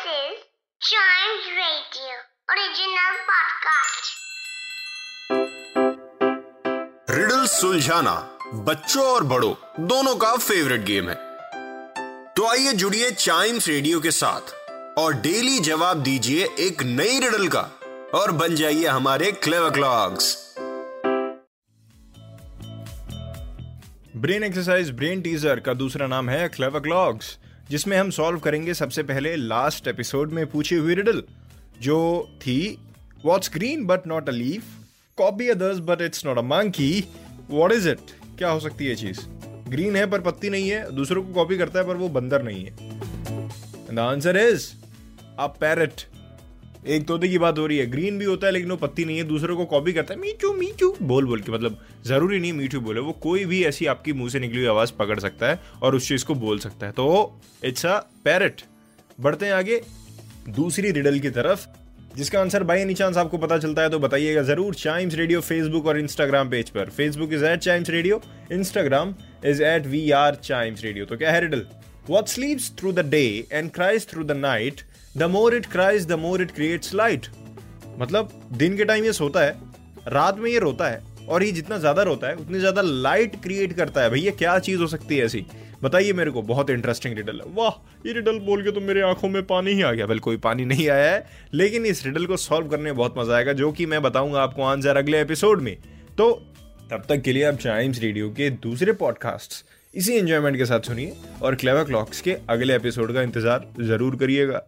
This is Chimes Radio original podcast. Riddle सुलझाना बच्चों और बड़ों दोनों का फेवरेट गेम है। तो आइए जुड़िए चाइम्स रेडियो के साथ और डेली जवाब दीजिए एक नई रिडल का और बन जाइए हमारे Clever Clocks brain exercise brain teaser का दूसरा नाम है क्लेवर क्लॉक्स जिसमें हम सॉल्व करेंगे सबसे पहले लास्ट एपिसोड में पूछी हुई रिडल जो थी what's green but not a leaf copy others but it's not a monkey what is it क्या हो सकती है चीज़? ग्रीन है पर पत्ती नहीं है, दूसरों को कॉपी करता है पर वो बंदर नहीं है। The answer is a parrot एक तोते की बात हो रही है। ग्रीन भी होता है, लेकिन वो पत्ती नहीं है। दूसरे को कॉपी करता है। मीचू मीचू। बोल बोल के मतलब ज़रूरी नहीं मीठू बोले। वो कोई भी ऐसी आपकी मुँह से निकली हुई आवाज़ पकड़ सकता है और उस चीज़ को बोल सकता है। तो इट्स अ पैरट बढ़ते हैं आगे। दूसरी रिडल की तरफ़। जिसका आंसर बाई एनी चांस आपको पता चलता है तो बताइएगा ज़रूर। चाइम्स रेडियो फेसबुक और इंस्टाग्राम पेज पर। Facebook is at Chimes Radio Instagram is at we are Chimes Radio तो क्या है riddle what sleeps through the day and cries through the night the more it cries the more it creates light मतलब दिन के time ये सोता है, रात में ये रोता है, और ये जितना ज़्यादा रोता है, उतनी ज़्यादा लाइट क्रिएट करता है। भैया क्या चीज़ हो सकती है ऐसी? बताइए मेरे को, बहुत इंटरेस्टिंग रिडल है। वाह, ये रिडल बोल के तो मेरे आँखों में पानी ही आ गया। बिल्कुल कोई पानी नहीं आया है, लेकिन इस रिडल को सॉल्व करने में बहुत मज़ा आएगा, जो कि मैं बताऊँगा आपको आंसर अगले एपिसोड में। तो तब तक के लिए आप चाइम्स रेडियो के दूसरे पॉडकास्ट इसी एंजॉयमेंट के साथ सुनिए और क्लेवर क्लॉक्स के अगले एपिसोड का इंतज़ार ज़रूर करिएगा।